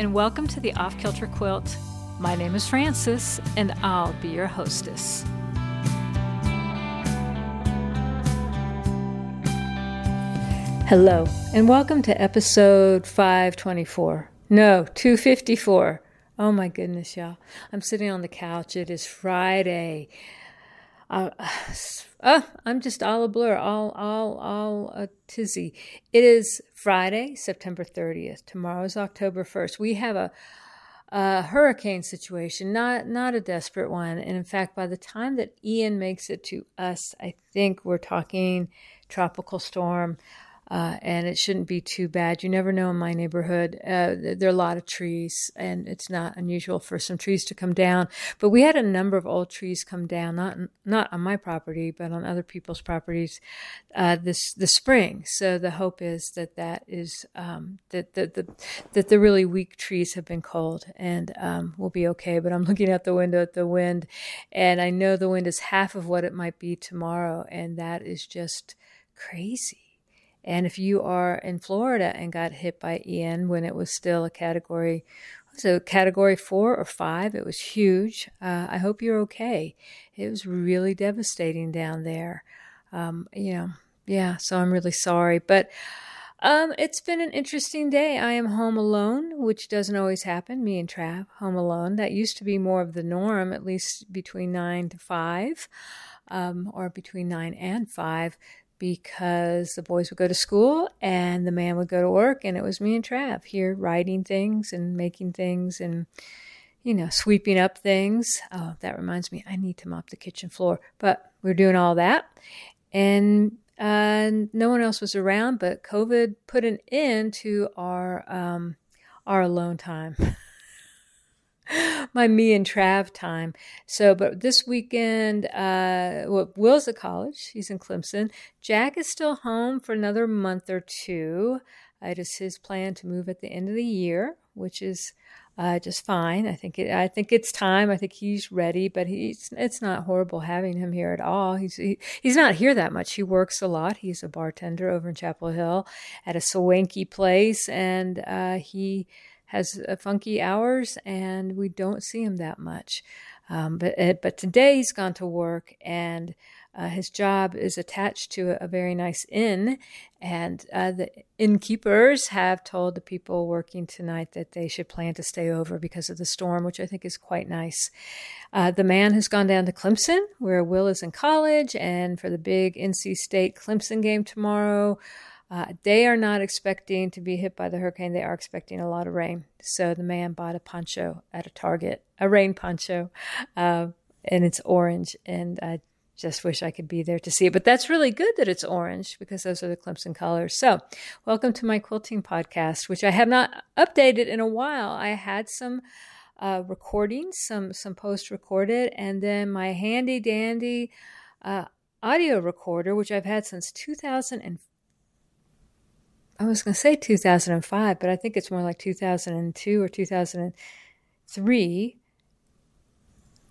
and welcome to the Off Kilter Quilt. My name is Frances, and I'll be your hostess. Hello, and welcome to episode 524. No, 254. Oh my goodness, y'all. I'm sitting on the couch. It is Friday. Uh, uh, I'm just all a blur, all, all, all a tizzy. It is Friday, September 30th. Tomorrow is October 1st. We have a, a hurricane situation, not not a desperate one. And in fact, by the time that Ian makes it to us, I think we're talking tropical storm uh, and it shouldn't be too bad. You never know in my neighborhood. Uh, there are a lot of trees, and it's not unusual for some trees to come down. But we had a number of old trees come down, not not on my property, but on other people's properties uh, this the spring. So the hope is that that is um, that the, that the really weak trees have been culled and um, we'll be okay. But I'm looking out the window at the wind, and I know the wind is half of what it might be tomorrow, and that is just crazy. And if you are in Florida and got hit by Ian when it was still a category, it category four or five? It was huge. Uh, I hope you're okay. It was really devastating down there. Um, you know, yeah. So I'm really sorry, but. Um, it's been an interesting day. I am home alone, which doesn't always happen. Me and Trav, home alone. That used to be more of the norm, at least between nine to five, um, or between nine and five because the boys would go to school and the man would go to work, and it was me and Trav here writing things and making things and you know sweeping up things. Oh, that reminds me, I need to mop the kitchen floor. But we are doing all that, and uh, no one else was around. But COVID put an end to our um, our alone time. my me and Trav time. So, but this weekend, uh, well, Will's at college. He's in Clemson. Jack is still home for another month or two. It is his plan to move at the end of the year, which is uh, just fine. I think it, I think it's time. I think he's ready, but he's it's not horrible having him here at all. He's he, he's not here that much. He works a lot. He's a bartender over in Chapel Hill at a swanky place, and uh, he has uh, funky hours, and we don't see him that much. Um, but uh, but today he's gone to work, and uh, his job is attached to a, very nice inn, and uh, the innkeepers have told the people working tonight that they should plan to stay over because of the storm, which I think is quite nice. Uh, the man has gone down to Clemson, where Will is in college, and for the big NC State Clemson game tomorrow. Uh, they are not expecting to be hit by the hurricane. They are expecting a lot of rain. So the man bought a poncho at a Target, a rain poncho, uh, and it's orange. And I just wish I could be there to see it. But that's really good that it's orange because those are the Clemson colors. So, welcome to my quilting podcast, which I have not updated in a while. I had some uh, recordings, some some post recorded, and then my handy dandy uh, audio recorder, which I've had since 2004 I was going to say 2005, but I think it's more like 2002 or 2003.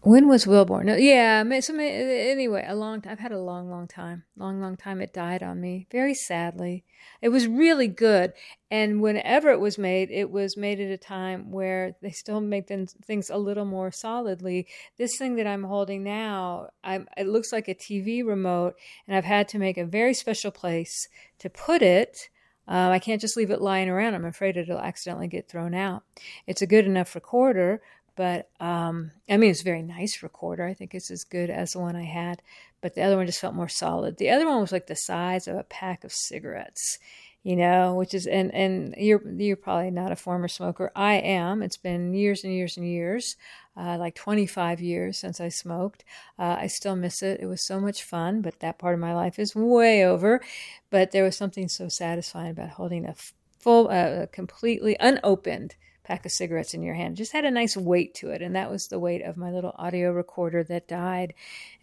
When was Will born? No, yeah, so anyway, a long time. I've had a long, long time, long, long time. It died on me very sadly. It was really good, and whenever it was made, it was made at a time where they still make things a little more solidly. This thing that I'm holding now, I'm, it looks like a TV remote, and I've had to make a very special place to put it uh, I can't just leave it lying around. I'm afraid it'll accidentally get thrown out. It's a good enough recorder, but um, I mean, it's a very nice recorder. I think it's as good as the one I had, but the other one just felt more solid. The other one was like the size of a pack of cigarettes, you know, which is and and you're you're probably not a former smoker. I am. It's been years and years and years uh, like 25 years since I smoked. Uh, I still miss it. It was so much fun, but that part of my life is way over. But there was something so satisfying about holding a full, uh, completely unopened pack of cigarettes in your hand. It just had a nice weight to it, and that was the weight of my little audio recorder that died.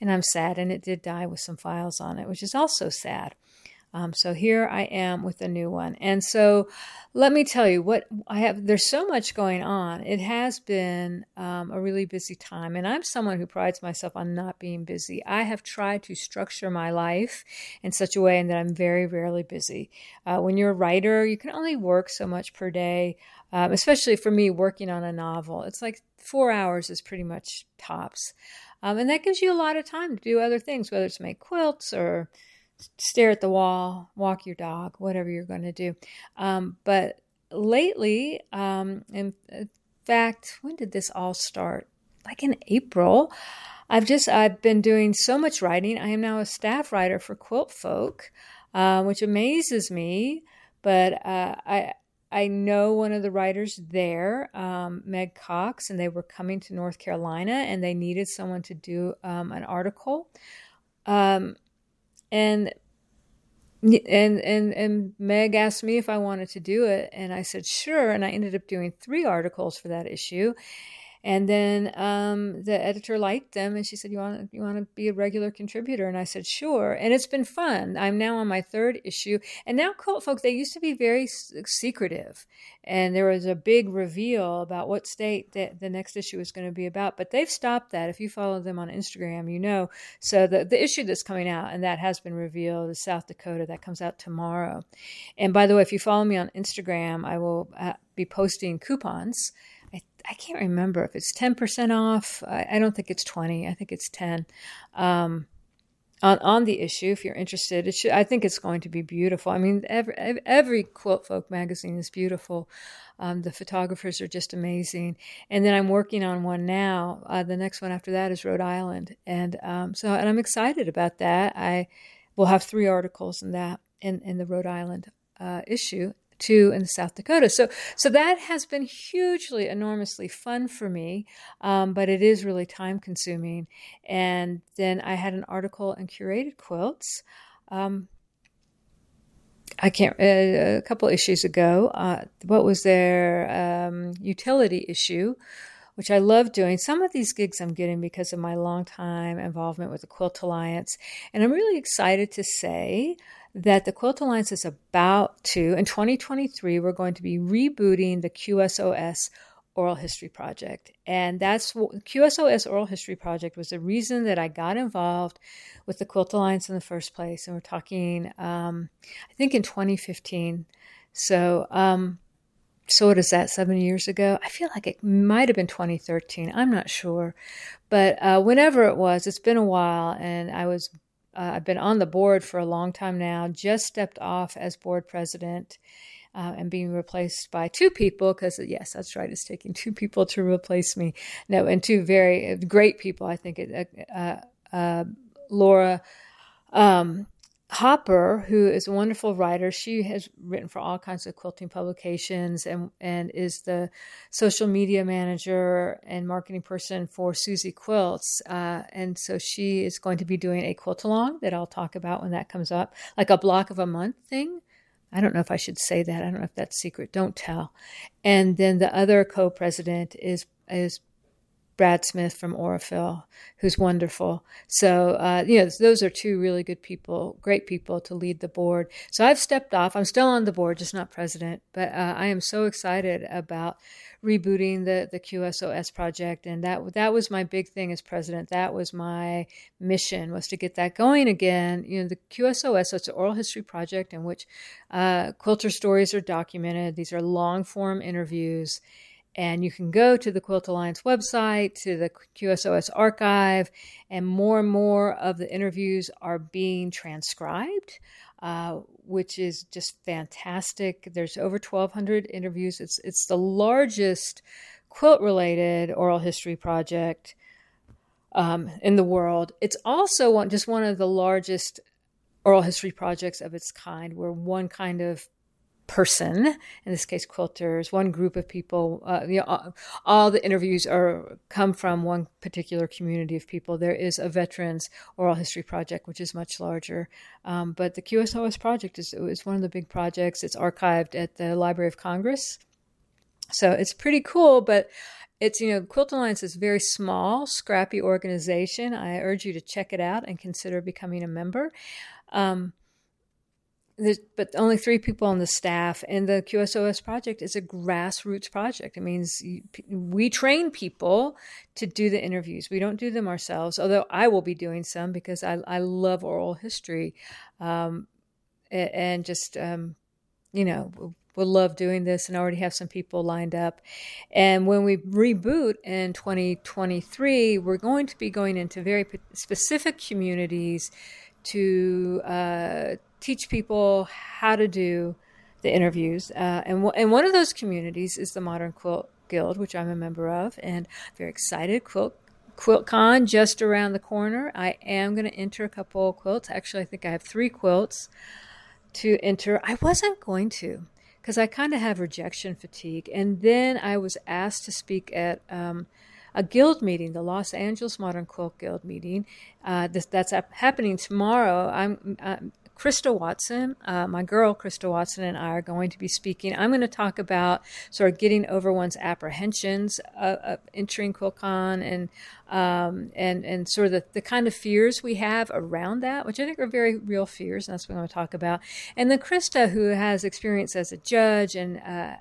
And I'm sad, and it did die with some files on it, which is also sad. Um, so here I am with a new one. And so let me tell you what I have. There's so much going on. It has been um, a really busy time. And I'm someone who prides myself on not being busy. I have tried to structure my life in such a way that I'm very rarely busy. Uh, when you're a writer, you can only work so much per day. um, especially for me working on a novel. It's like four hours is pretty much tops. Um, and that gives you a lot of time to do other things, whether it's make quilts or stare at the wall, walk your dog, whatever you're going to do. Um, but lately, um, in fact, when did this all start? Like in April. I've just I've been doing so much writing. I am now a staff writer for Quilt Folk, uh, which amazes me. But uh, I I know one of the writers there, um, Meg Cox, and they were coming to North Carolina, and they needed someone to do um, an article. Um, and and and and Meg asked me if I wanted to do it, and I said sure. And I ended up doing three articles for that issue, and then um, the editor liked them, and she said, "You want you want to be a regular contributor?" And I said, "Sure." And it's been fun. I'm now on my third issue, and now Quilt Folk they used to be very secretive, and there was a big reveal about what state the next issue is going to be about. But they've stopped that. If you follow them on Instagram, you know. So the the issue that's coming out, and that has been revealed, is South Dakota. That comes out tomorrow. And by the way, if you follow me on Instagram, I will uh, be posting coupons I can't remember if it's 10% off. I, I, don't think it's 20. I think it's 10. Um, on, on the issue, if you're interested, it should, I think it's going to be beautiful. I mean, every, every Quilt Folk magazine is beautiful. Um, the photographers are just amazing. And then I'm working on one now. Uh, the next one after that is Rhode Island. And um, so, and I'm excited about that. I will have three articles in that, in, in the Rhode Island uh, issue two in South Dakota. So, so that has been hugely, enormously fun for me, um, but it is really time consuming. And then I had an article in Curated Quilts. Um, I can't, uh, a couple issues ago, uh, what was their um, utility issue? which I love doing. Some of these gigs I'm getting because of my long time involvement with the Quilt Alliance. And I'm really excited to say that the Quilt Alliance is about to, in 2023, we're going to be rebooting the QSOS Oral History Project. And that's QSOS Oral History Project was the reason that I got involved with the Quilt Alliance in the first place. And we're talking, um, I think, in 2015. So, um, so what is that, seven years ago? I feel like it might have been 2013. I'm not sure. But uh, whenever it was, it's been a while. And I was uh, I've been on the board for a long time now, just stepped off as board president. Uh, and being replaced by two people because yes that's right it's taking two people to replace me no and two very great people i think it, uh, uh, laura um, Hopper, who is a wonderful writer, she has written for all kinds of quilting publications and, and is the social media manager and marketing person for Suzy Quilts. Uh, and so she is going to be doing a quilt along that I'll talk about when that comes up, like a block of a month thing. I don't know if I should say that. I don't know if that's secret. Don't tell. And then the other co-president is is Brad Smith from Aurifil, who's wonderful. So, uh, you know, those are two really good people, great people to lead the board. So I've stepped off. I'm still on the board, just not president. But uh, I am so excited about rebooting the the QSOS project, and that that was my big thing as president. That was my mission was to get that going again. You know, the QSOS, so it's an oral history project in which uh, quilter stories are documented. These are long form interviews and you can go to the Quilt Alliance website, to the QSOS archive, and more and more of the interviews are being transcribed, uh, which is just fantastic. There's over 1,200 interviews. It's, it's the largest quilt related oral history project um, in the world. It's also one, just one of the largest oral history projects of its kind, where one kind of person, in this case quilters, one group of people. Uh, you know, all, the interviews are come from one particular community of people. There is a veterans oral history project, which is much larger, um, but the QSOS project is is one of the big projects. It's archived at the Library of Congress, so it's pretty cool, but. It's, you know, Quilt Alliance is a very small, scrappy organization. I urge you to check it out and consider becoming a member. Um, but only three people on the staff, and the QSOS project is a grassroots project. It means we train people to do the interviews. We don't do them ourselves, although I will be doing some because I, I love oral history, um, and just um, you know would love doing this and already have some people lined up. And when we reboot in 2023, we're going to be going into very specific communities to uh, teach people how to do the interviews. Uh, and, w- and one of those communities is the Modern Quilt Guild, which I'm a member of, and very excited. Quilt QuiltCon just around the corner. I am going to enter a couple quilts. Actually, I think I have three quilts to enter. I wasn't going to because I kind of have rejection fatigue. And then I was asked to speak at um, a guild meeting, the Los Angeles Modern Quilt Guild meeting. Uh, this, that's happening tomorrow. I'm, I'm Krista Watson, uh, my girl Krista Watson, and I are going to be speaking. I'm going to talk about sort of getting over one's apprehensions of, of entering QuiltCon and um, and and sort of the, the kind of fears we have around that, which I think are very real fears, and that's what I'm going to talk about. And then Krista, who has experience as a judge and uh,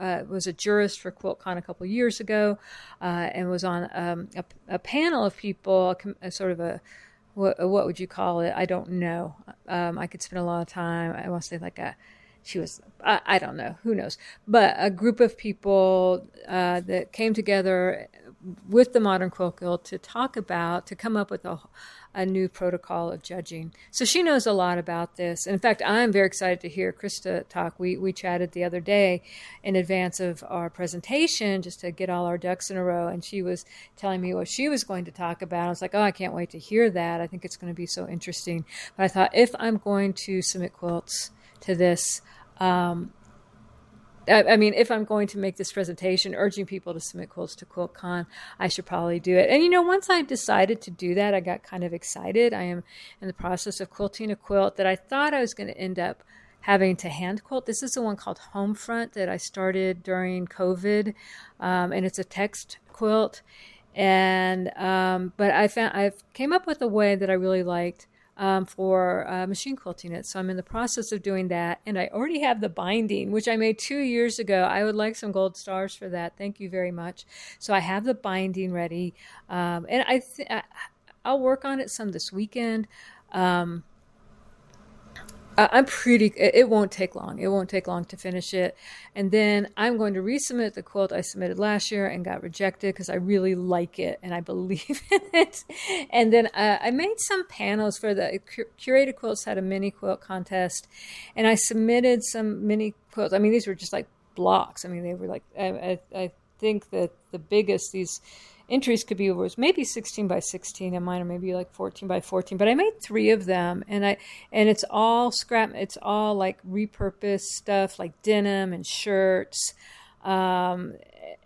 uh, was a jurist for QuiltCon a couple years ago, uh, and was on um, a, a, panel of people, a, a sort of a what what would you call it? I don't know. Um, I could spend a lot of time. I want to say like a she was I, I, don't know who knows but a group of people uh, that came together with the modern quilt guild to talk about to come up with a, a new protocol of judging. So she knows a lot about this. And in fact i'm very excited to hear krista talk. We, we chatted the other day in advance of our presentation just to get all our ducks in a row. And she was telling me what she was going to talk about. I was like oh i can't wait to hear that. I think it's going to be so interesting. But i thought if i'm going to submit quilts to this um, I, mean, if I'm going to make this presentation urging people to submit quilts to QuiltCon, I should probably do it. And you know, once I decided to do that, I got kind of excited. I am in the process of quilting a quilt that I thought I was going to end up having to hand quilt. This is the one called Homefront that I started during COVID, um, and it's a text quilt. And um, but I found I came up with a way that I really liked um, for uh, machine quilting it. So I'm in the process of doing that, and I already have the binding, which I made two years ago. I would like some gold stars for that. Thank you very much. So I have the binding ready, um, and I th- I'll work on it some this weekend. Um, I'm pretty, it won't take long. It won't take long to finish it. And then I'm going to resubmit the quilt I submitted last year and got rejected because I really like it and I believe in it. And then uh, I made some panels for the curated quilts had a mini quilt contest and I submitted some mini quilts. I mean, these were just like blocks. I mean, they were like, I, I, I think that the biggest, these, entries could be was maybe 16 by 16 and mine are maybe like 14 by 14 but i made three of them and i and it's all scrap it's all like repurposed stuff like denim and shirts um,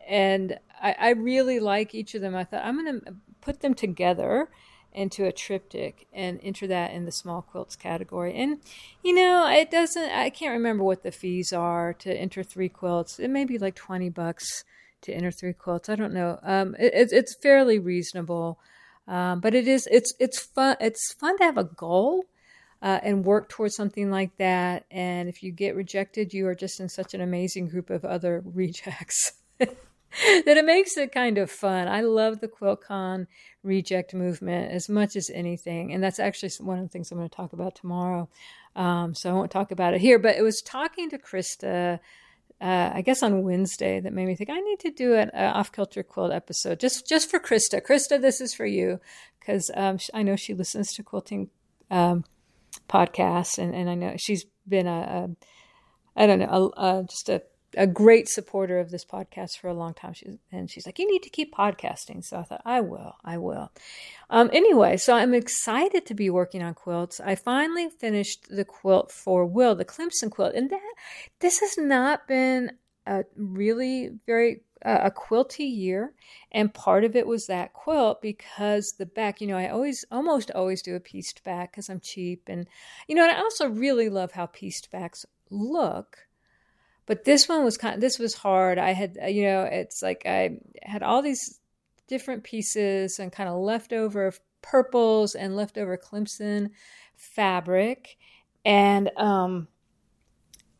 and I, I really like each of them i thought i'm going to put them together into a triptych and enter that in the small quilts category. And you know, it doesn't I can't remember what the fees are to enter three quilts. It may be like 20 bucks to enter three quilts. I don't know. Um, it, it's fairly reasonable, um, but it is it's it's fun. It's fun to have a goal uh, and work towards something like that. And if you get rejected, you are just in such an amazing group of other rejects. that it makes it kind of fun. I love the QuiltCon reject movement as much as anything. And that's actually one of the things I'm going to talk about tomorrow. Um, so I won't talk about it here, but it was talking to Krista uh, I guess on Wednesday that made me think I need to do an uh, off kilter quilt episode just just for Krista. Krista, this is for you because um, I know she listens to quilting um, podcasts and, and I know she's been a, a I don't know a, a, just a a great supporter of this podcast for a long time. She's, and she's like, you need to keep podcasting. So I thought, I will, I will. Um, anyway, so I'm excited to be working on quilts. I finally finished the quilt for Will, the Clemson quilt. And that, this has not been a really very, uh, a quilty year. And part of it was that quilt because the back, you know, I always, almost always do a pieced back because I'm cheap. And, you know, and I also really love how pieced backs look but this one was kind of, this was hard. I had you know it's like i had all these different pieces and kind of leftover purples and leftover clemson fabric. And um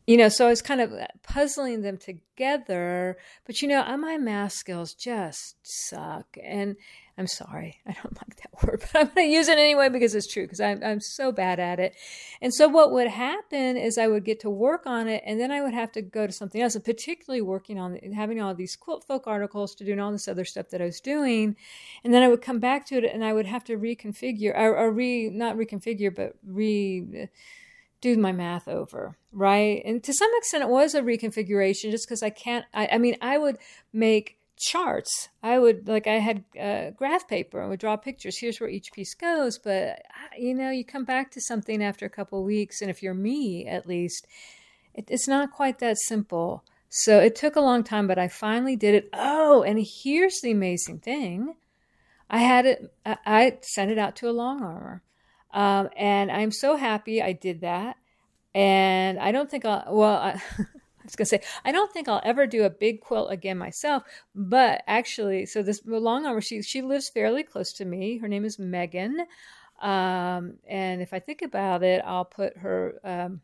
you know, so I was kind of puzzling them together. But you know, my math skills just suck, and I'm sorry, I don't like that word, but I'm going to use it anyway because it's true. Because I'm I'm so bad at it, and so what would happen is I would get to work on it, and then I would have to go to something else, and particularly working on having all these quilt folk articles to do and all this other stuff that I was doing, and then I would come back to it, and I would have to reconfigure or, or re not reconfigure, but re do my math over, right? And to some extent, it was a reconfiguration just because I can't. I, I, mean, I would make charts. I would, like, I had uh, graph paper and would draw pictures. Here's where each piece goes. But, you know, you come back to something after a couple weeks, and if you're me, at least, it, it's not quite that simple. So it took a long time, but I finally did it. Oh, and here's the amazing thing I had it, I sent it out to a long armer. Um, and I'm so happy I did that. And I don't think I'll, well, I, I was going to say, I don't think I'll ever do a big quilt again myself. But actually, so this long arm, she, she lives fairly close to me. Her name is Megan. Um, and if I think about it, I'll put her, um,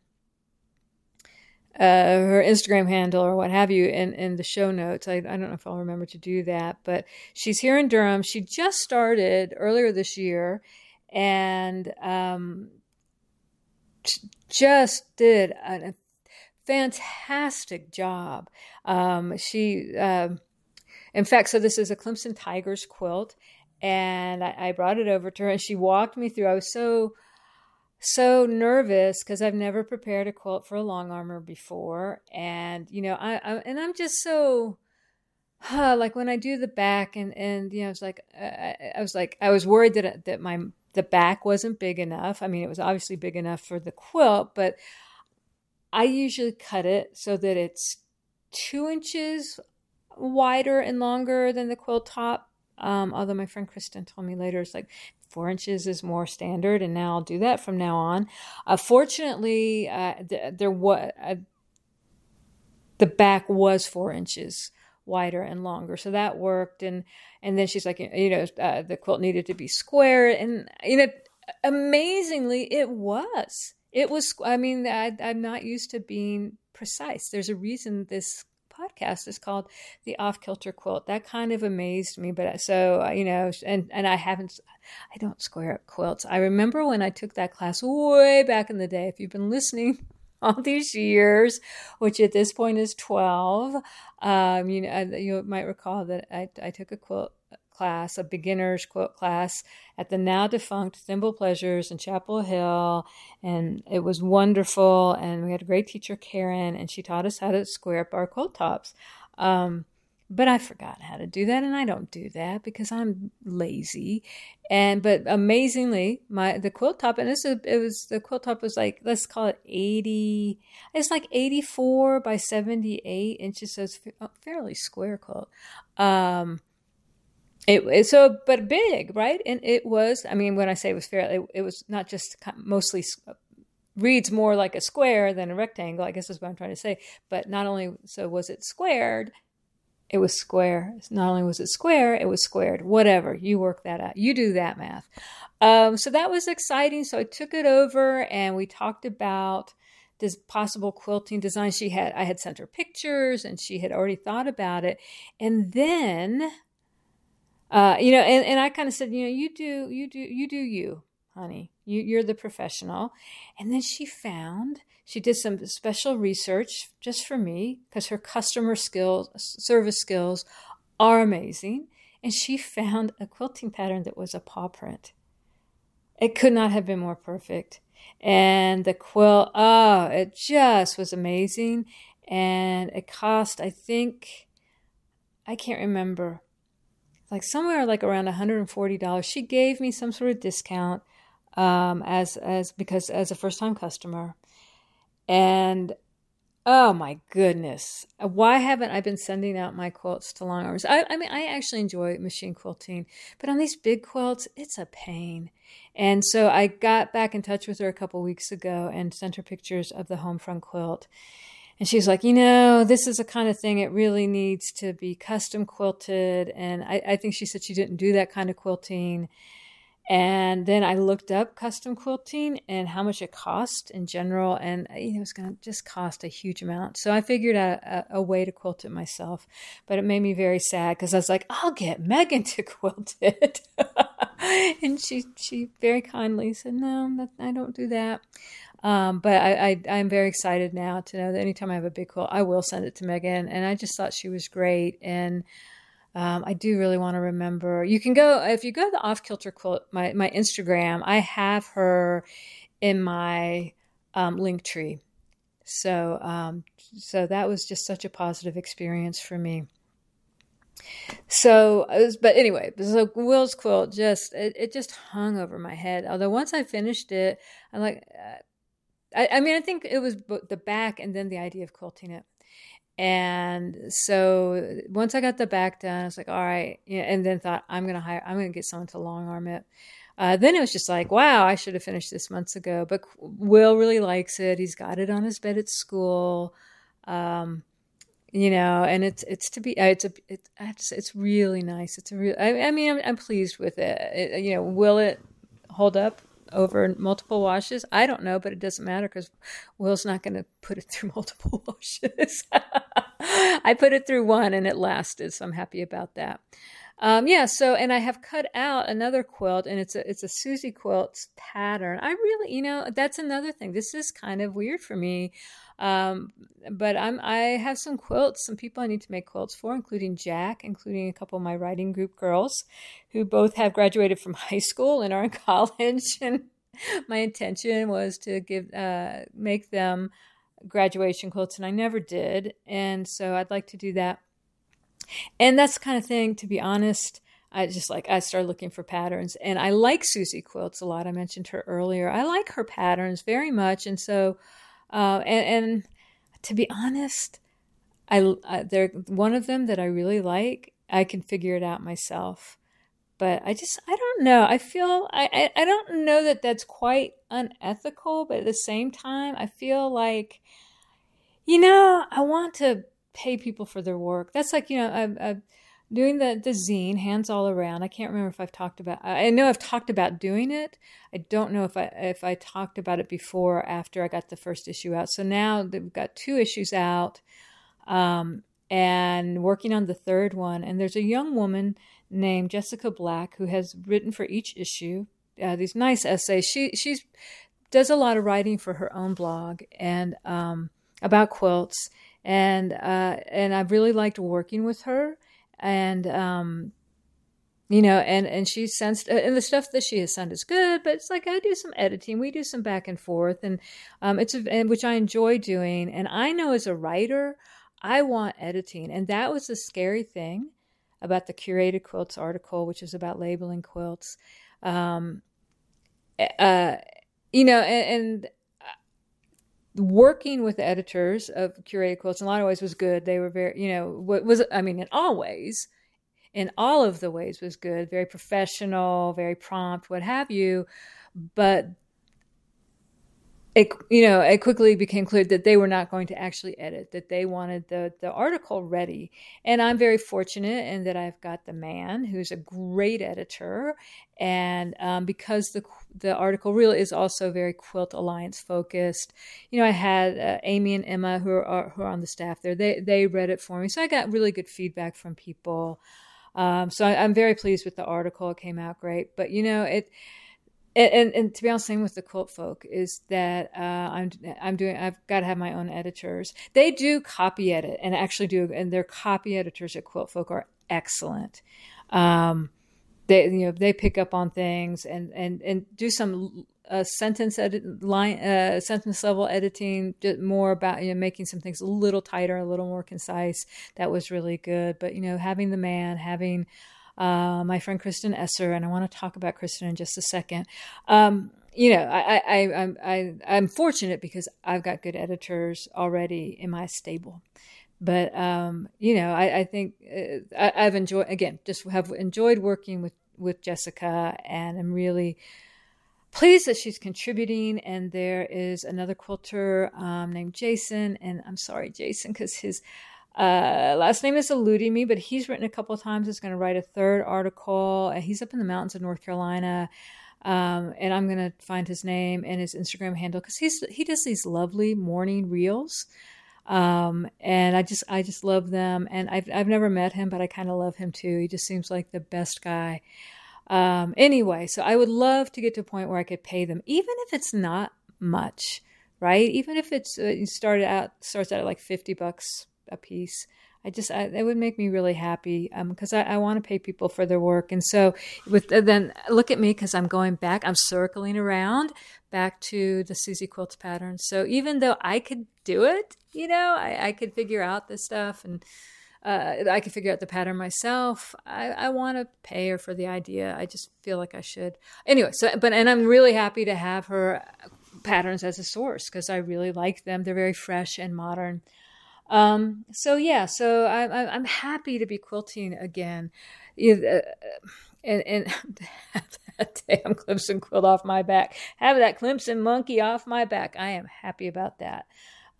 uh, her Instagram handle or what have you in, in the show notes. I, I don't know if I'll remember to do that, but she's here in Durham. She just started earlier this year and um, just did a, fantastic job. Um, she, uh, in fact, so this is a Clemson Tigers quilt, and I, I brought it over to her, and she walked me through. I was so so nervous because I've never prepared a quilt for a long armer before, and you know, I, I and I'm just so huh, like when I do the back, and and you know, I was like, I, I was like, I was worried that that my the back wasn't big enough. I mean, it was obviously big enough for the quilt, but I usually cut it so that it's two inches wider and longer than the quilt top. Um, although my friend Kristen told me later it's like four inches is more standard, and now I'll do that from now on. Uh, fortunately, uh, th- there was uh, the back was four inches wider and longer. So that worked. And and then she's like, you know, uh, the quilt needed to be square, and you know, amazingly, it was. It was. I mean, I, I'm not used to being precise. There's a reason this podcast is called the off kilter quilt that kind of amazed me but so you know and and i haven't i don't square up quilts i remember when i took that class way back in the day if you've been listening all these years, which at this point is 12. Um, you know, you might recall that I, I took a quilt class, a beginner's quilt class at the now defunct Thimble Pleasures in Chapel Hill. And it was wonderful. And we had a great teacher, Karen, and she taught us how to square up our quilt tops. Um, but I forgot how to do that, and I don't do that because I'm lazy. And but amazingly, my the quilt top, and this is, it was the quilt top was like let's call it eighty. It's like eighty four by seventy eight inches, so it's fairly square quilt. Um, it, it, so but big, right? And it was. I mean, when I say it was fairly, it, it was not just mostly reads more like a square than a rectangle. I guess is what I'm trying to say. But not only so was it squared, it was square. Not only was it square, it was squared. Whatever. You work that out. You do that math. Um, so that was exciting. So I took it over and we talked about this possible quilting design. She had I had sent her pictures and she had already thought about it. And then uh, you know, and, and I kind of said, you know, you do, you do, you do you, honey. You, you're the professional. And then she found she did some special research just for me because her customer skills, service skills are amazing. And she found a quilting pattern that was a paw print. It could not have been more perfect. And the quilt, oh, it just was amazing. And it cost, I think, I can't remember, like somewhere like around $140. She gave me some sort of discount um, as as because as a first time customer, and oh my goodness, why haven't I been sending out my quilts to long arms? I, I mean, I actually enjoy machine quilting, but on these big quilts, it's a pain. And so I got back in touch with her a couple weeks ago and sent her pictures of the home front quilt. And she's like, you know, this is the kind of thing it really needs to be custom quilted. And I, I think she said she didn't do that kind of quilting And then I looked up custom quilting and how much it cost in general, and uh, you know, it was going to just cost a huge amount. So I figured out a, a, way to quilt it myself, but it made me very sad because I was like, I'll get Megan to quilt it, and she she very kindly said, No, I don't do that. Um, but I, I am very excited now to know that anytime I have a big quilt, I will send it to Megan, and I just thought she was great and. Um, I do really want to remember. You can go if you go to the off kilter quilt, my my Instagram. I have her in my um, link tree. So um, so that was just such a positive experience for me. So, was, but anyway, so Will's quilt just it, it just hung over my head. Although once I finished it, I'm like. I, I mean, I think it was the back and then the idea of quilting it. And so once I got the back done, I was like, all right. And then thought, I'm going to hire, I'm going to get someone to long arm it. Uh, then it was just like, wow, I should have finished this months ago. But Will really likes it. He's got it on his bed at school. Um, you know, and it's it's to be uh, it's a it's it's really nice. It's a real. I, I mean, I'm, I'm pleased with it. it. You know, will it hold up? Over multiple washes? I don't know, but it doesn't matter because Will's not going to put it through multiple washes. I put it through one and it lasted, so I'm happy about that. Um, yeah, so and I have cut out another quilt, and it's a it's a Suzy quilts pattern. I really, you know, that's another thing. This is kind of weird for me, um, but I'm I have some quilts, some people I need to make quilts for, including Jack, including a couple of my writing group girls, who both have graduated from high school and are in college, and my intention was to give uh, make them graduation quilts, and I never did, and so I'd like to do that and that's the kind of thing, to be honest, I just like, I started looking for patterns. And I like Suzy Quilts a lot. I mentioned her earlier. I like her patterns very much. And so, uh, and, and to be honest, I, I they're one of them that I really like. I can figure it out myself but I just I don't know. I feel I, I, I don't know that that's quite unethical, but at the same time, I feel like you know I want to pay people for their work. That's like, you know, I'm, I'm doing the, the zine, hands all around. I can't remember if I've talked about, I know I've talked about doing it. I don't know if I, if I talked about it before or after I got the first issue out. So now they've got two issues out, um, and working on the third one. And there's a young woman named Jessica Black who has written for each issue uh, these nice essays. She she's does a lot of writing for her own blog and um, about quilts and uh, and I've really liked working with her, and um, you know, and and she sensed and the stuff that she has sent is good, but it's like I do some editing, we do some back and forth, and um, it's a, and which I enjoy doing, and I know as a writer, I want editing, and that was the scary thing about the curated quilts article, which is about labeling quilts. Um, uh, you know, and, and working with editors of curated quilts in a lot of ways was good. They were very, you know, what was I mean, in all ways, in all of the ways was good. Very professional, very prompt, what have you. But it you know it quickly became clear that they were not going to actually edit that they wanted the the article ready. And i'm very fortunate in that i've got the man who's a great editor. And um, because the the article really is also very quilt alliance focused. You know i had uh, amy and emma who are who are on the staff there. They they read it for me. So i got really good feedback from people. Um, so I, i'm very pleased with the article. It came out great. But you know it and, and, and, to be honest, same with the quilt folk is that uh, I'm I'm doing I've got to have my own editors. They do copy edit and actually do, and their copy editors at Quilt Folk are excellent. Um, they you know they pick up on things and and and do some uh, sentence edit line uh, sentence level editing more about you know making some things a little tighter a little more concise that was really good but you know having the man having uh, my friend Kristen Esser, and I want to talk about Kristen in just a second. Um, you know, I, I, I'm, I, I'm fortunate because I've got good editors already in my stable. But um, you know, I, I think uh, I, have enjoyed again, just have enjoyed working with with Jessica, and I'm really pleased that she's contributing. And there is another quilter um, named Jason, and I'm sorry, Jason, because his uh, last name is eluding me, but he's written a couple of times. He's going to write a third article. He's up in the mountains of North Carolina. Um, and I'm gonna find his name and his Instagram handle because he's he does these lovely morning reels, um, and I just I just love them. And I've I've never met him, but I kind of love him too. He just seems like the best guy. Um, anyway, so I would love to get to a point where I could pay them, even if it's not much, right? Even if it's uh, you started out starts out at like fifty bucks a piece. I just I, it would make me really happy because um, I, I want to pay people for their work. And so with uh, then look at me because I'm going back. I'm circling around back to the Suzy Quilts pattern. So even though I could do it, you know, I, I could figure out this stuff and. Uh, I could figure out the pattern myself. I, I want to pay her for the idea. I just feel like I should. Anyway, so but and I'm really happy to have her patterns as a source because I really like them. They're very fresh and modern. Um, so yeah, so I, I, I'm happy to be quilting again. Uh, and and have that damn Clemson quilt off my back, have that Clemson monkey off my back. I am happy about that.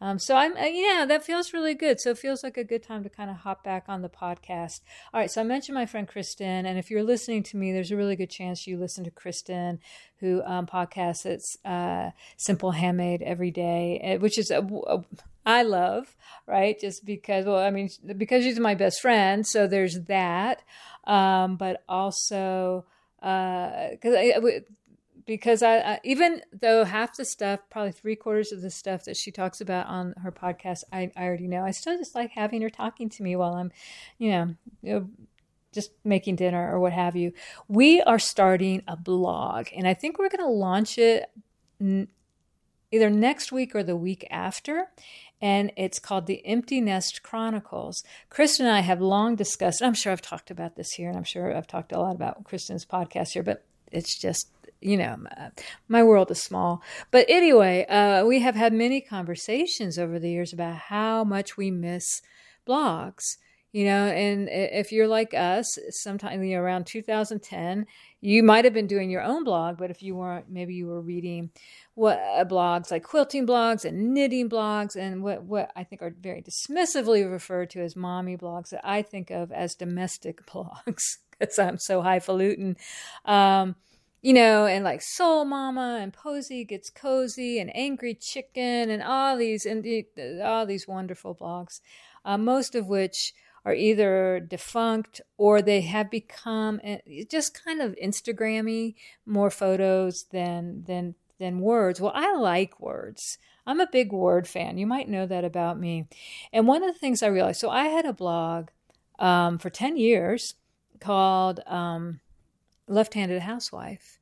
Um, so I'm, uh, yeah, that feels really good. So it feels like a good time to kind of hop back on the podcast. All right. So I mentioned my friend Kristen, and if you're listening to me, there's a really good chance you listen to Kristen, who um, podcasts it's uh, Simple Handmade every day, eh, which is a, a, I love, right? Just because, well, I mean, because she's my best friend, so there's that. Um, but also, because uh, because I, I, even though half the stuff, probably three quarters of the stuff that she talks about on her podcast, I, I already know. I still just like having her talking to me while I'm, you know, you know, just making dinner or what have you. We are starting a blog, and I think we're going to launch it n- either next week or the week after. And it's called the Empty Nest Chronicles. Kristen and I have long discussed, I'm sure I've talked about this here, and I'm sure I've talked a lot about Kristen's podcast here, but it's just you know, my world is small. But anyway, uh, we have had many conversations over the years about how much we miss blogs. You know, and if you're like us, sometime you know, around 2010, you might have been doing your own blog, but if you weren't, maybe you were reading what uh, blogs like quilting blogs and knitting blogs and what what I think are very dismissively referred to as mommy blogs that I think of as domestic blogs because I'm so highfalutin. Um, you know, and like SouleMama and Posy Gets Cozy and Angry Chicken and all these and all these wonderful blogs, uh, most of which are either defunct or they have become eh, just kind of Instagrammy, more photos than than than words. Well, I like words. I'm a big word fan. You might know that about me. And one of the things I realized, so I had a blog um, for ten years called. Um, left-handed housewife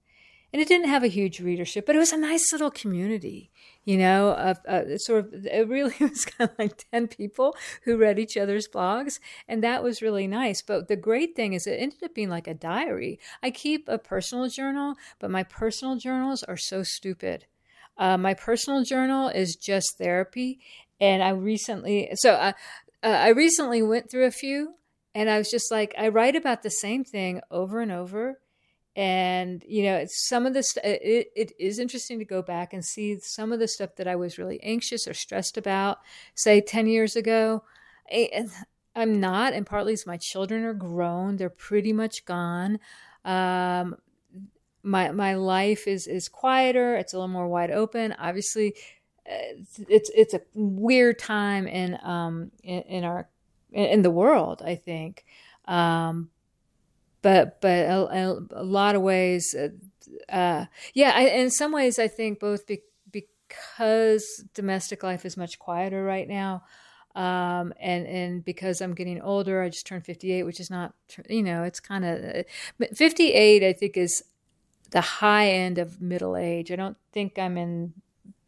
and it didn't have a huge readership, but it was a nice little community, you know, of uh, sort of, it really was kind of like 10 people who read each other's blogs. And that was really nice. But the great thing is it ended up being like a diary. I keep a personal journal, but my personal journals are so stupid. Uh, my personal journal is just therapy. And I recently, so uh, uh I recently went through a few and I was just like, I write about the same thing over and over and you know some of this it, it is interesting to go back and see some of the stuff that i was really anxious or stressed about say 10 years ago. I'm not and partly it's my children are grown they're pretty much gone. Um, my my life is is quieter it's a little more wide open. Obviously it's it's a weird time in um in, in our in the world i think. Um but but a, a lot of ways, uh, uh, yeah. I, in some ways, I think both be, because domestic life is much quieter right now, um, and and because I'm getting older, I just turned 58, which is not you know it's kind of 58. I think is the high end of middle age. I don't think I'm in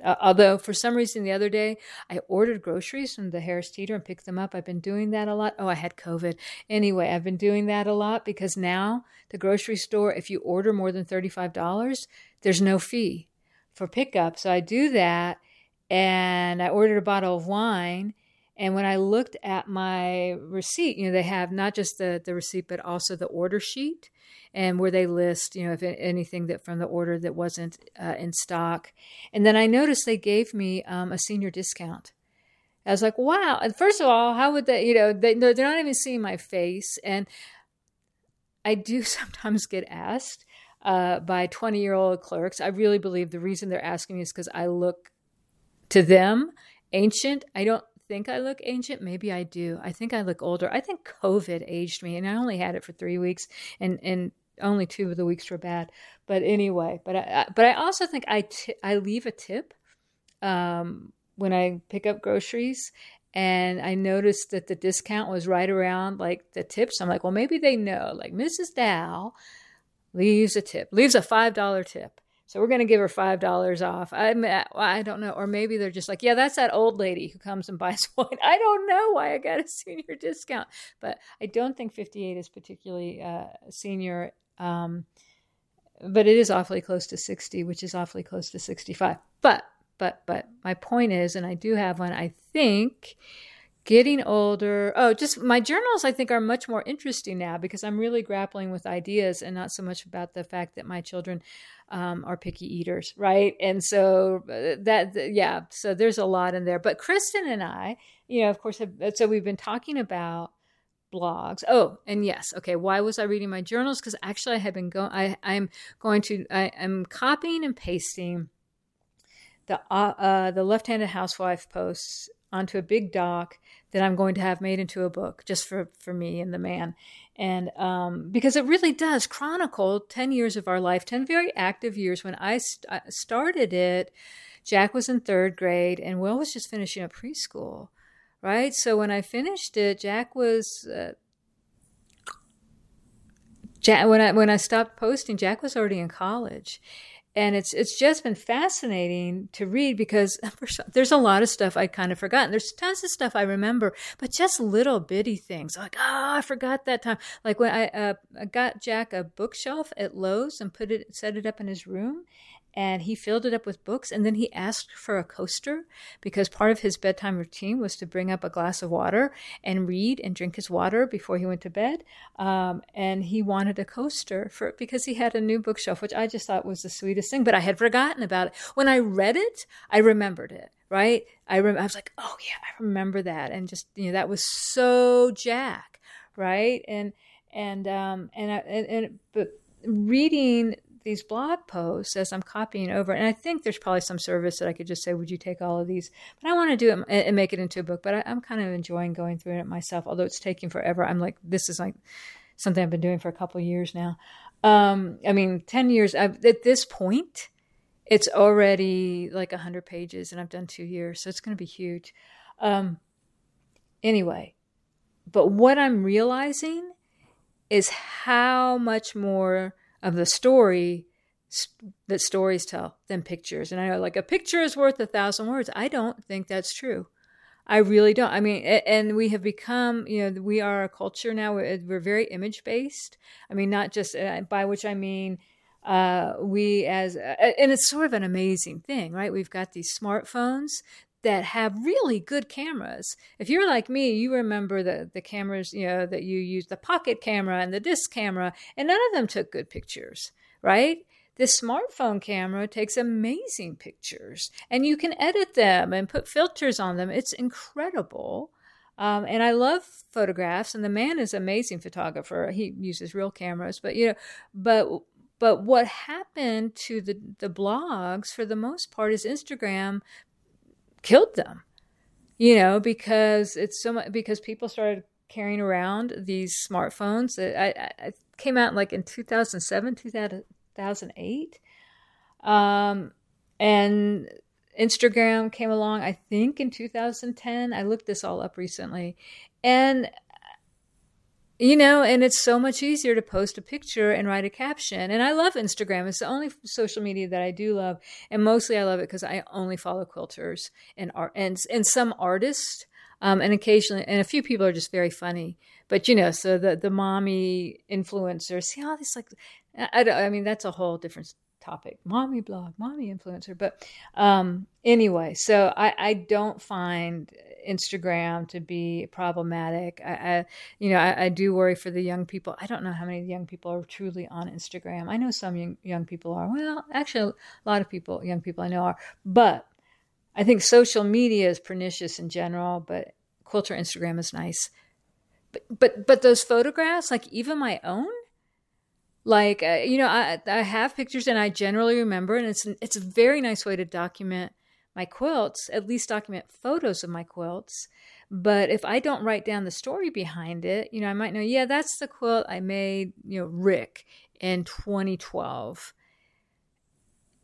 uh, although for some reason the other day I ordered groceries from the Harris Teeter and picked them up. I've been doing that a lot. Oh, I had COVID. Anyway, I've been doing that a lot because now the grocery store, if you order more than $35, there's no fee for pickup. So I do that and I ordered a bottle of wine and when I looked at my receipt, you know, they have not just the, the receipt, but also the order sheet and where they list, you know, if anything that from the order that wasn't uh, in stock. And then I noticed they gave me um, a senior discount. I was like, wow. And first of all, how would they, you know, they, they're not even seeing my face. And I do sometimes get asked uh, by 20 year old clerks. I really believe the reason they're asking me is because I look to them ancient. I don't think I look ancient. Maybe I do. I think I look older. I think COVID aged me, and I only had it for three weeks, and and only two of the weeks were bad. But anyway, but I, but I also think I, t- I leave a tip um, when I pick up groceries, and I noticed that the discount was right around like the tips. I'm like, well, maybe they know. Like Mrs. Dow leaves a tip, leaves a five dollar tip. So we're going to give her five dollars off. I I don't know, or maybe they're just like, yeah, that's that old lady who comes and buys wine. I don't know why I got a senior discount, but I don't think 58 is particularly uh, senior. Um, but it is awfully close to 60, which is awfully close to 65. But but but my point is, and I do have one. I think getting older. Oh just my journals i think are much more interesting now because i'm really grappling with ideas and not so much about the fact that my children um, are picky eaters right? And so uh, that yeah so there's a lot in there. But kristen and i you know of course have, so we've been talking about blogs. Oh and yes okay why was i reading my journals? Because actually i have been going i i'm going to i am copying and pasting the uh, uh, the left-handed housewife posts onto a big doc that I'm going to have made into a book just for, for me and the man. And um, because it really does chronicle 10 years of our life, 10 very active years. When I st- started it, Jack was in third grade and Will was just finishing up preschool, right? So when I finished it, Jack was. Uh, Jack, when I when I stopped posting, Jack was already in college, and it's it's just been fascinating to read because there's a lot of stuff I'd kind of forgotten. There's tons of stuff I remember, but just little bitty things like oh I forgot that time. Like when I, uh, I got Jack a bookshelf at Lowe's and put it set it up in his room, and he filled it up with books and then he asked for a coaster because part of his bedtime routine was to bring up a glass of water and read and drink his water before he went to bed. Um, and he wanted a coaster for because he had a new bookshelf which i just thought was the sweetest thing but i had forgotten about it. When i read it i remembered it right? I, rem- I was like oh yeah i remember that. And just you know that was so jack right? And and um and I, and, and but reading these blog posts as I'm copying over. And I think there's probably some service that I could just say, would you take all of these? But I want to do it and make it into a book. But I, am kind of enjoying going through it myself, although it's taking forever. I'm like, this is like something I've been doing for a couple years now. Um, I mean, 10 years I've, at this point, it's already like 100 pages and I've done two years. So it's going to be huge. Um, anyway, but what I'm realizing is how much more of the story that stories tell than pictures. And I know like a picture is worth a thousand words. I don't think that's true. I really don't. I mean, and we have become, you know, we are a culture now. We're very image based. I mean, not just uh, by which I mean, uh, we as, uh, and it's sort of an amazing thing, right? We've got these smartphones that have really good cameras. If you're like me, you remember the the cameras, you know, that you used the pocket camera and the disc camera, and none of them took good pictures, right? This smartphone camera takes amazing pictures, and you can edit them and put filters on them. It's incredible. Um, and I love photographs, and the man is an amazing photographer. He uses real cameras, but you know, but but what happened to the the blogs for the most part is Instagram killed them you know because it's so much because people started carrying around these smartphones. That I, I came out like in 2007 2008 um, and instagram came along i think in 2010 i looked this all up recently. And you know, and it's so much easier to post a picture and write a caption. And I love Instagram. It's the only social media that I do love, and mostly I love it because I only follow quilters and art and and some artists. Um, and occasionally, and a few people are just very funny. But you know, so the the mommy influencers, see all these like, I, I mean, that's a whole different topic mommy blog mommy influencer but um anyway so i i don't find instagram to be problematic. I, I you know I, I, do worry for the young people. I don't know how many young people are truly on instagram. I know some young, young people are. Well actually a lot of people young people i know are. But I think social media is pernicious in general, but quilter Instagram is nice. But but but those photographs, like even my own, like uh, you know, I I have pictures and I generally remember, and it's it's a very nice way to document my quilts. At least document photos of my quilts. But if I don't write down the story behind it, you know, I might know, yeah, that's the quilt I made, you know, Rick in 2012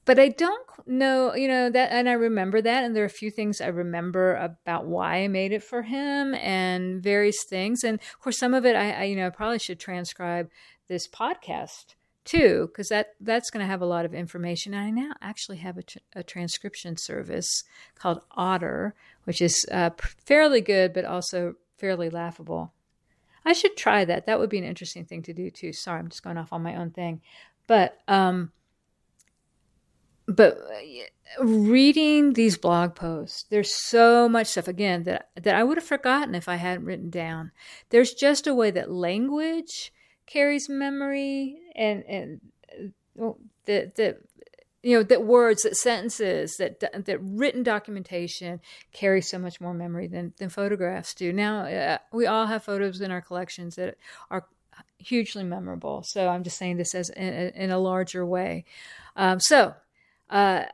but I don't know, you know, that, and I remember that. And there are a few things I remember about why I made it for him and various things. And of course, some of it I, I you know, I probably should transcribe this podcast too, because that that's going to have a lot of information. And I now actually have a, tr- a transcription service called Otter, which is uh, fairly good, but also fairly laughable. I should try that. That would be an interesting thing to do too. Sorry, I'm just going off on my own thing, but um, but uh, reading these blog posts, there's so much stuff again that that I would have forgotten if I hadn't written down. There's just a way that language carries memory, and and uh, that that you know that words, that sentences, that that written documentation carry so much more memory than than photographs do. Now uh, we all have photos in our collections that are hugely memorable. So I'm just saying this as in, in a larger way. Um, so uh,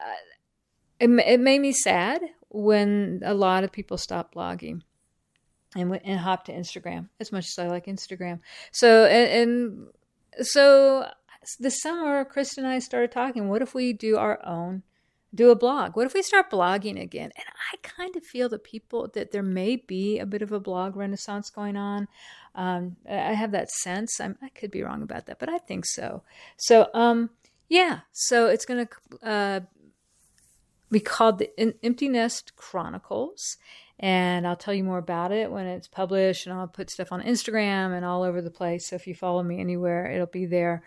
it, it made me sad when a lot of people stopped blogging and went and hopped to Instagram as much as I like Instagram. So and, and so this summer, Chris and I started talking. What if we do our own, do a blog? What if we start blogging again? And I kind of feel that people that there may be a bit of a blog renaissance going on. Um, I have that sense. I'm, i could be wrong about that, but I think so. So um, yeah, so it's going to uh, be called the Empty Nest Chronicles. And I'll tell you more about it when it's published, and I'll put stuff on Instagram and all over the place. So if you follow me anywhere, it'll be there.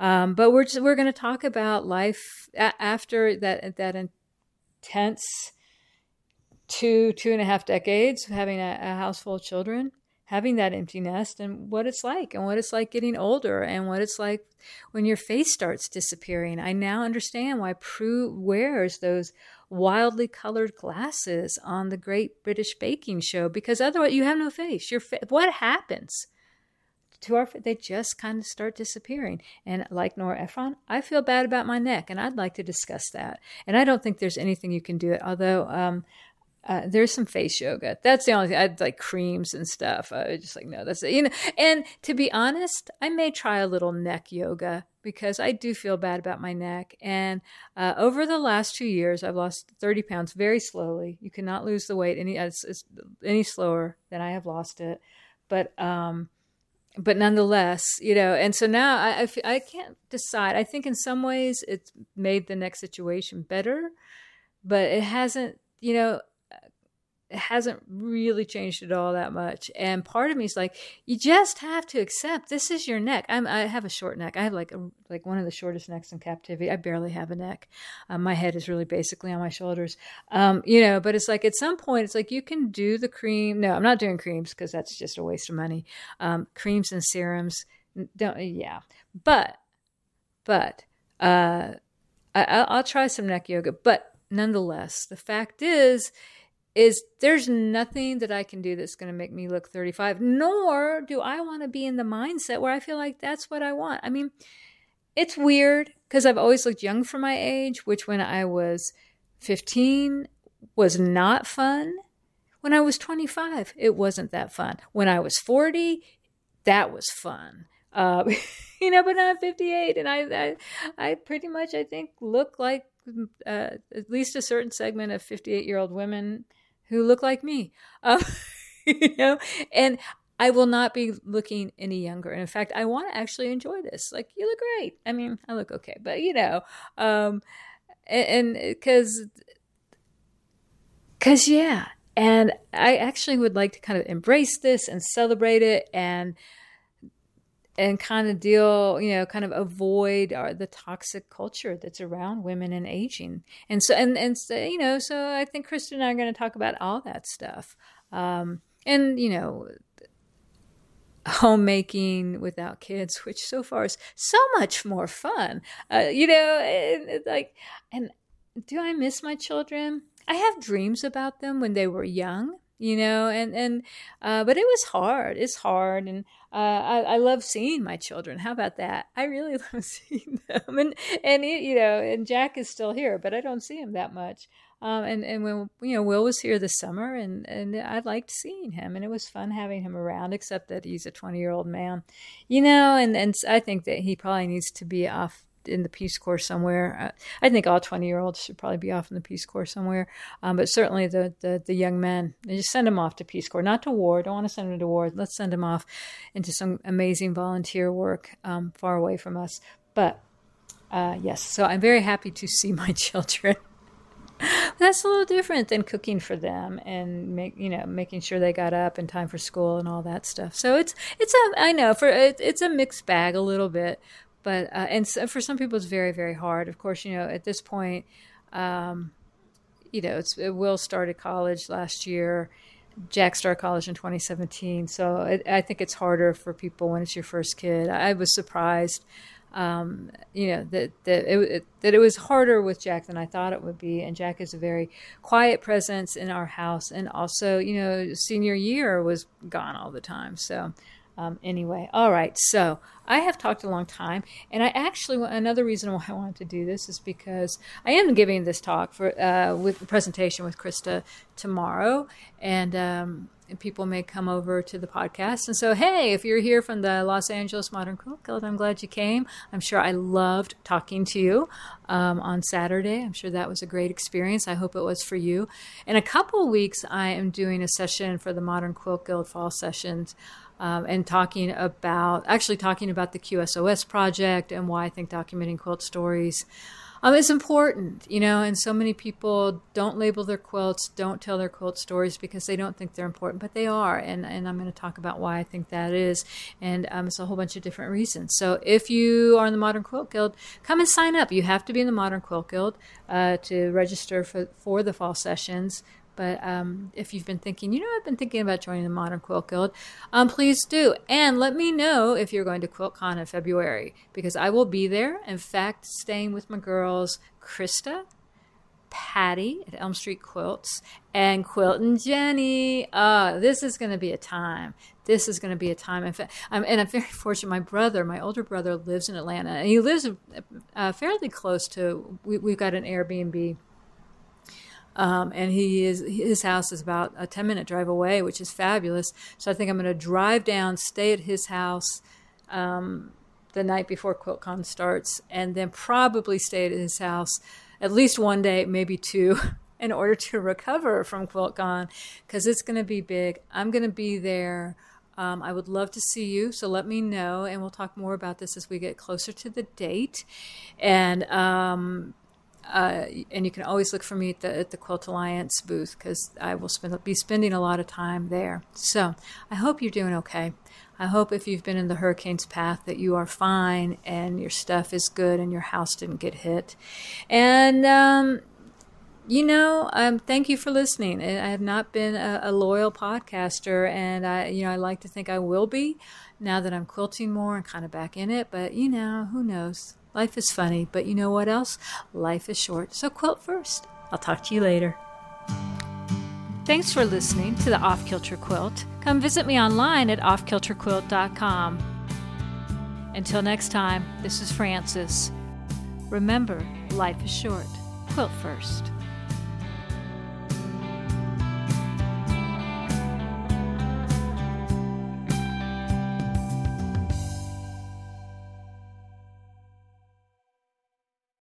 Um, but we're just, we're going to talk about life a- after that that intense two two and a half decades of having a, a house full of children having that empty nest and what it's like and what it's like getting older and what it's like when your face starts disappearing. I now understand why Prue wears those wildly colored glasses on the Great British Baking Show because otherwise you have no face. Your fa- what happens? to our they just kind of start disappearing and like nora ephron i feel bad about my neck and i'd like to discuss that and i don't think there's anything you can do it although um, uh, there's some face yoga. That's the only thing. I'd like creams and stuff. I was just like, no, that's it. You know. And to be honest, I may try a little neck yoga because I do feel bad about my neck. And uh, over the last two years, I've lost 30 pounds very slowly. You cannot lose the weight any it's, it's any slower than I have lost it. But um, but nonetheless, you know. And so now I, I, I can't decide. I think in some ways it's made the next situation better, but it hasn't. You know, it hasn't really changed at all that much. And part of me is like, you just have to accept this is your neck. I'm, I have a short neck. I have like a, like one of the shortest necks in captivity. I barely have a neck. Um, my head is really basically on my shoulders. Um, you know, but it's like at some point, it's like you can do the cream. No, I'm not doing creams because that's just a waste of money. Um, creams and serums, don't. Yeah, but but uh, I, I'll try some neck yoga. But nonetheless, the fact is is there's nothing that I can do that's going to make me look 35, nor do I want to be in the mindset where I feel like that's what I want. I mean, it's weird because I've always looked young for my age, which when I was 15 was not fun. When I was 25, it wasn't that fun. When I was 40, that was fun. Uh, you know, but I'm 58 and I, I, I pretty much, I think, look like uh, at least a certain segment of 58 year old women who look like me. Um, you know, and I will not be looking any younger. And in fact, I want to actually enjoy this. Like, you look great. I mean, I look okay, but you know, um, and because, because yeah, and I actually would like to kind of embrace this and celebrate it and and kind of deal, you know, kind of avoid our, the toxic culture that's around women and aging. And so, and, and, so, you know, so I think Kristen and I are going to talk about all that stuff. Um, and, you know, homemaking without kids, which so far is so much more fun. Uh, you know, like, and do I miss my children? I have dreams about them when they were young you know and and uh, but it was hard it's hard and uh, I, I love seeing my children how about that? I really love seeing them and and it, you know and jack is still here but i don't see him that much um, and and when you know will was here this summer and and i liked seeing him and it was fun having him around except that he's a 20 year old man you know and and i think that he probably needs to be off in the Peace Corps somewhere. I think all 20 year olds should probably be off in the Peace Corps somewhere. Um, but certainly the, the, the, young men, just send them off to Peace Corps, not to war. Don't want to send them to war. Let's send them off into some amazing volunteer work um, far away from us. But uh, yes, so I'm very happy to see my children. That's a little different than cooking for them and make you know making sure they got up in time for school and all that stuff. So it's it's a I know for it, it's a mixed bag a little bit, but uh, and so for some people it's very very hard. Of course, you know at this point, um, you know it's it Will started college last year. Jack started college in 2017, so it, I think it's harder for people when it's your first kid. I was surprised, um, you know, that that it, that it was harder with Jack than I thought it would be. And Jack is a very quiet presence in our house, and also, you know, senior year was gone all the time, so um, anyway, all right. So I have talked a long time, and I actually another reason why I wanted to do this is because I am giving this talk for uh, with the presentation with Krista tomorrow, and. Um, and people may come over to the podcast. And so, hey, if you're here from the Los Angeles Modern Quilt Guild, I'm glad you came. I'm sure I loved talking to you um, on Saturday. I'm sure that was a great experience. I hope it was for you. In a couple weeks, I am doing a session for the Modern Quilt Guild Fall Sessions um, and talking about actually talking about the QSOS project and why I think documenting quilt stories um, is important, you know. And so many people don't label their quilts, don't tell their quilt stories because they don't think they're important, but they are. And and I'm going to talk about why I think that is, and um, it's a whole bunch of different reasons. So if you are in the Modern Quilt Guild, come and sign up. You have to be in the Modern Quilt Guild uh, to register for for the fall sessions. But um, if you've been thinking, you know, I've been thinking about joining the Modern Quilt Guild, um, please do. And let me know if you're going to QuiltCon in February because I will be there. In fact, staying with my girls, Krista, Patty at Elm Street Quilts, and Quilt and Jenny. Uh, this is going to be a time. This is going to be a time. In fact, I'm, and I'm very fortunate. My brother, my older brother, lives in Atlanta, and he lives uh, fairly close to. We, we've got an Airbnb um, and he is his house is about a 10 minute drive away, which is fabulous. So I think I'm going to drive down, stay at his house um, the night before QuiltCon starts, and then probably stay at his house at least one day, maybe two. in order to recover from QuiltCon, because it's going to be big. I'm going to be there. Um, I would love to see you, so let me know, and we'll talk more about this as we get closer to the date. And um, uh, and you can always look for me at the, at the Quilt Alliance booth because I will spend, be spending a lot of time there. So I hope you're doing okay. I hope if you've been in the hurricane's path that you are fine and your stuff is good and your house didn't get hit. And, um, you know, um, thank you for listening. I have not been a, a, loyal podcaster, and I, you know, I like to think I will be now that I'm quilting more and kind of back in it. But you know, who knows? Life is funny, but you know what else? Life is short. So quilt first. I'll talk to you later. Thanks for listening to the Off Kilter Quilt. Come visit me online at offkilterquilt.com. Until next time, this is Frances. Remember, life is short. Quilt first.